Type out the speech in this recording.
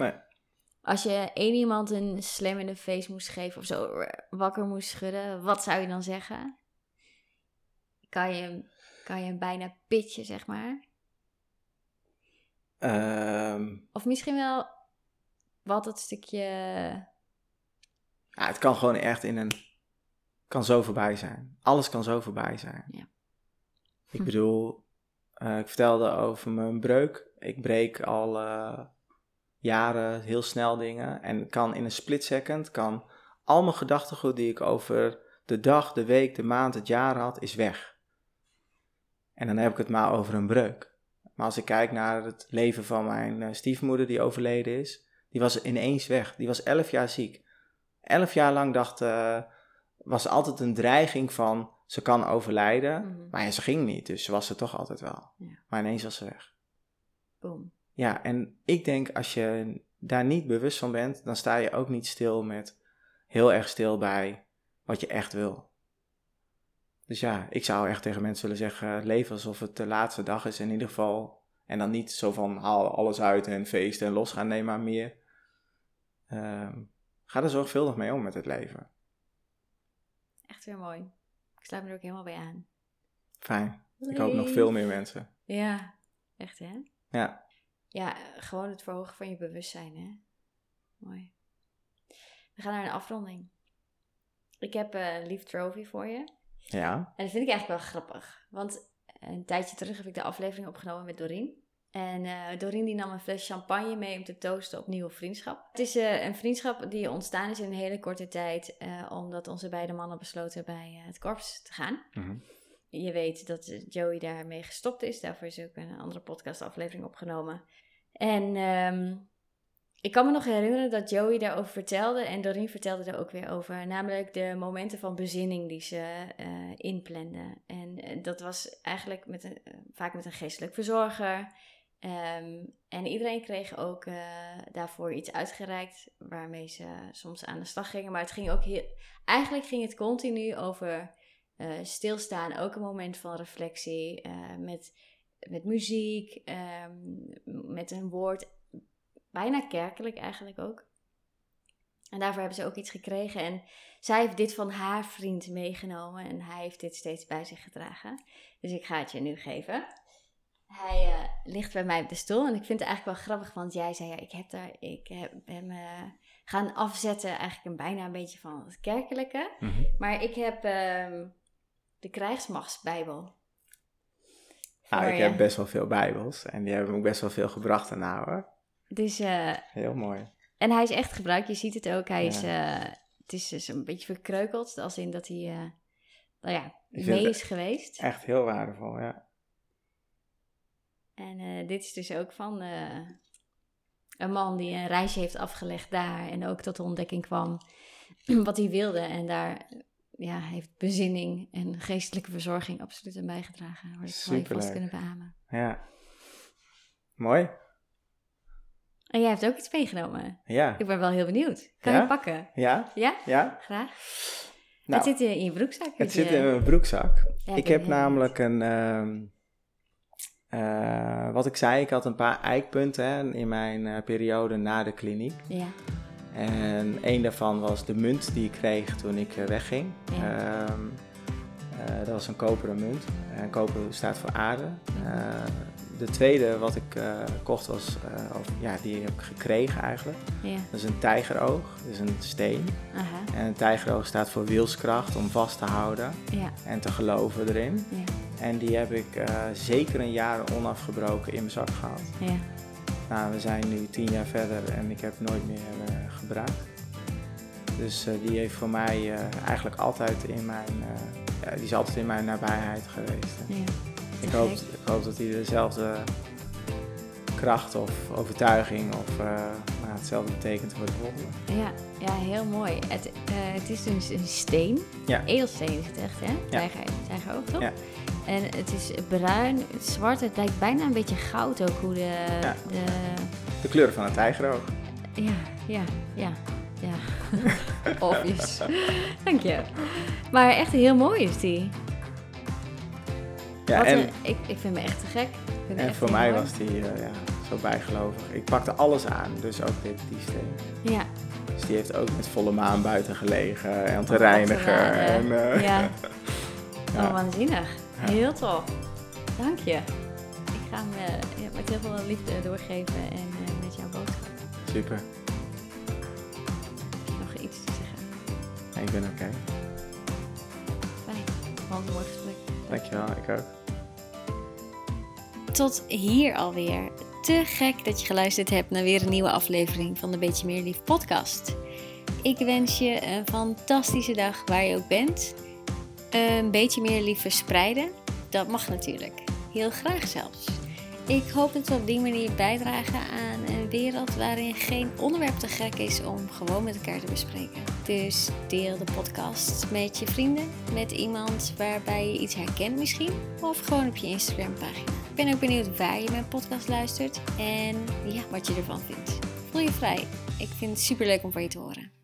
Nee. Als je één iemand een slam in de face moest geven of zo wakker moest schudden, wat zou je dan zeggen? Kan je, hem- kan je hem bijna pitchen, zeg maar? Ehm, Of misschien wel wat het stukje. ja, het kan gewoon echt in een... kan zo voorbij zijn. Alles kan zo voorbij zijn. Ja. Ik bedoel, eh, ik vertelde over mijn breuk. Ik breek al eh, jaren heel snel dingen. En kan in een split second, kan al mijn gedachtegoed die ik over de dag, de week, de maand, het jaar had, is weg. En dan heb ik het maar over een breuk. Maar als ik kijk naar het leven van mijn eh, stiefmoeder die overleden is, die was ineens weg. Die was elf jaar ziek. Elf jaar lang dacht, eh, was altijd een dreiging van ze kan overlijden. Mhm. Maar ja, ze ging niet, dus ze was er toch altijd wel. Ja. Maar ineens was ze weg. Boom. Ja, en ik denk als je daar niet bewust van bent, dan sta je ook niet stil met heel erg stil bij wat je echt wil. Dus ja, ik zou echt tegen mensen willen zeggen: leef alsof het de laatste dag is in ieder geval. En dan niet zo van haal alles uit en feesten en losgaan. Nee, maar meer. ehm, ga er zorgvuldig mee om met het leven. Echt weer mooi. Ik sluit me er ook helemaal bij aan. Fijn. Ik hoop nog veel meer mensen. Ja, echt hè? Ja, Ja, gewoon het verhogen van je bewustzijn hè? Mooi. We gaan naar een afronding. Ik heb eh, een lief trophy voor je. ja, En dat vind ik eigenlijk wel grappig. Want een tijdje terug heb ik de aflevering opgenomen met Doreen. En eh Doreen die nam een fles champagne mee om te toosten op nieuwe vriendschap. Het is eh, een vriendschap die ontstaan is in een hele korte tijd. omdat onze beide mannen besloten bij het korps te gaan. Mhm. Je weet dat eh, Joey daarmee gestopt is. Daarvoor is ook een andere podcastaflevering opgenomen. En ehm, ik kan me nog herinneren dat Joey daarover vertelde. En Doreen vertelde er ook weer over. Namelijk de momenten van bezinning die ze eh inplanden. En eh, dat was eigenlijk met een, vaak met een geestelijk verzorger. Ehm, en iedereen kreeg ook daarvoor iets uitgereikt waarmee ze soms aan de slag gingen. Maar het ging ook. Eigenlijk ging het continu over eh, stilstaan, ook een moment van reflectie. eh, met, met muziek, ehm, met een woord. Bijna kerkelijk eigenlijk ook. En daarvoor hebben ze ook iets gekregen. En zij heeft dit van haar vriend meegenomen. En hij heeft dit steeds bij zich gedragen. Dus ik ga het je nu geven. Hij eh, ligt bij mij op de stoel. En ik vind het eigenlijk wel grappig. Want jij zei, ja, ik heb daar... Ik heb hem gaan afzetten. Eigenlijk een, bijna een beetje van het kerkelijke. Mhm. Maar ik heb ehm, de krijgsmachtsbijbel. Nou, ik je. heb best wel veel bijbels en die hebben me ook best wel veel gebracht daarna hoor. Dus, eh, Heel mooi. en hij is echt gebruikt. Je ziet het ook. Hij is, eh, het is dus een beetje verkreukeld. Als in dat hij, eh, nou ja, Ik mee is geweest. Echt heel waardevol, ja. En dit is dus ook van een man die een reisje heeft afgelegd daar. En ook tot de ontdekking kwam wat hij wilde. En daar ja, heeft bezinning en geestelijke verzorging absoluut aan bijgedragen. Waar ik je vast kunnen beamen. Ja. Mooi. En jij hebt ook iets meegenomen. Ja. Ik ben wel heel benieuwd. Kan Ja? je pakken? Ja? Ja? Ja? Graag. Nou, het zit in je broekzak. het zit in mijn broekzak. Ja, ik heb namelijk een... ehm, eh, wat ik zei, ik had een paar eikpunten hè, in mijn eh, periode na de kliniek. Ja. En een daarvan was de munt die ik kreeg toen ik eh, wegging. Ja. Ehm, eh, dat was een koperen munt. En koper staat voor aarde. Eh, de tweede wat ik kocht was, of, ja, die heb ik gekregen eigenlijk. Ja. Dat is een tijgeroog, dat is een steen. Aha. En een tijgeroog staat voor wilskracht om vast te houden Ja. en te geloven erin. Ja. En die heb ik zeker een jaar onafgebroken in mijn zak gehad. Nou, we zijn nu tien jaar verder en ik heb nooit meer eh, gebruikt. Dus eh, die heeft voor mij eh, eigenlijk altijd in mijn, ja, die is altijd in mijn nabijheid geweest. Ja. Ik hoop, ik hoop dat hij dezelfde kracht of overtuiging of hetzelfde betekent voor de volgende. Ja, ja, heel mooi. Het, eh, het is dus een steen. Ja. Edelsteen is het echt, hè? Tijger, tijgeroog, toch? Ja. En het is bruin, het is zwart. Het lijkt bijna een beetje goud ook, hoe de... Ja. de De kleur van een tijgeroog. ja, ja, ja, ja. Obvious. Dank je. Maar echt heel mooi is die. Ja, Wat en, een- ik, ik vind me echt te gek. En voor mij mooi. was die, eh, ja, zo bijgelovig. Ik pakte alles aan, dus ook dit, die steen. Ja. Dus die heeft ook met volle maan buiten gelegen en te reinigen. En, eh, Ja. Ja. Oh, waanzinnig. Ja. Heel tof. Dank je. Ik ga hem eh, ja, met heel veel liefde doorgeven en eh, met jouw boodschap. Super. Heb je nog iets te zeggen? Ja, ik ben oké. Fijn. Want een mooi gesprek. Dankjewel, ik ook. Tot hier alweer. Te gek dat je geluisterd hebt naar weer een nieuwe aflevering van de Beetje Meer Lief podcast. Ik wens je een fantastische dag waar je ook bent. Een beetje meer lief verspreiden, dat mag natuurlijk. Heel graag zelfs. Ik hoop dat we op die manier bijdragen aan een wereld waarin geen onderwerp te gek is om gewoon met elkaar te bespreken. Dus deel de podcast met je vrienden, met iemand waarbij je iets herkent misschien, of gewoon op je Instagram pagina. Ben ook benieuwd waar je mijn podcast luistert en ja, wat je ervan vindt. Voel je vrij. Ik vind het super leuk om van je te horen.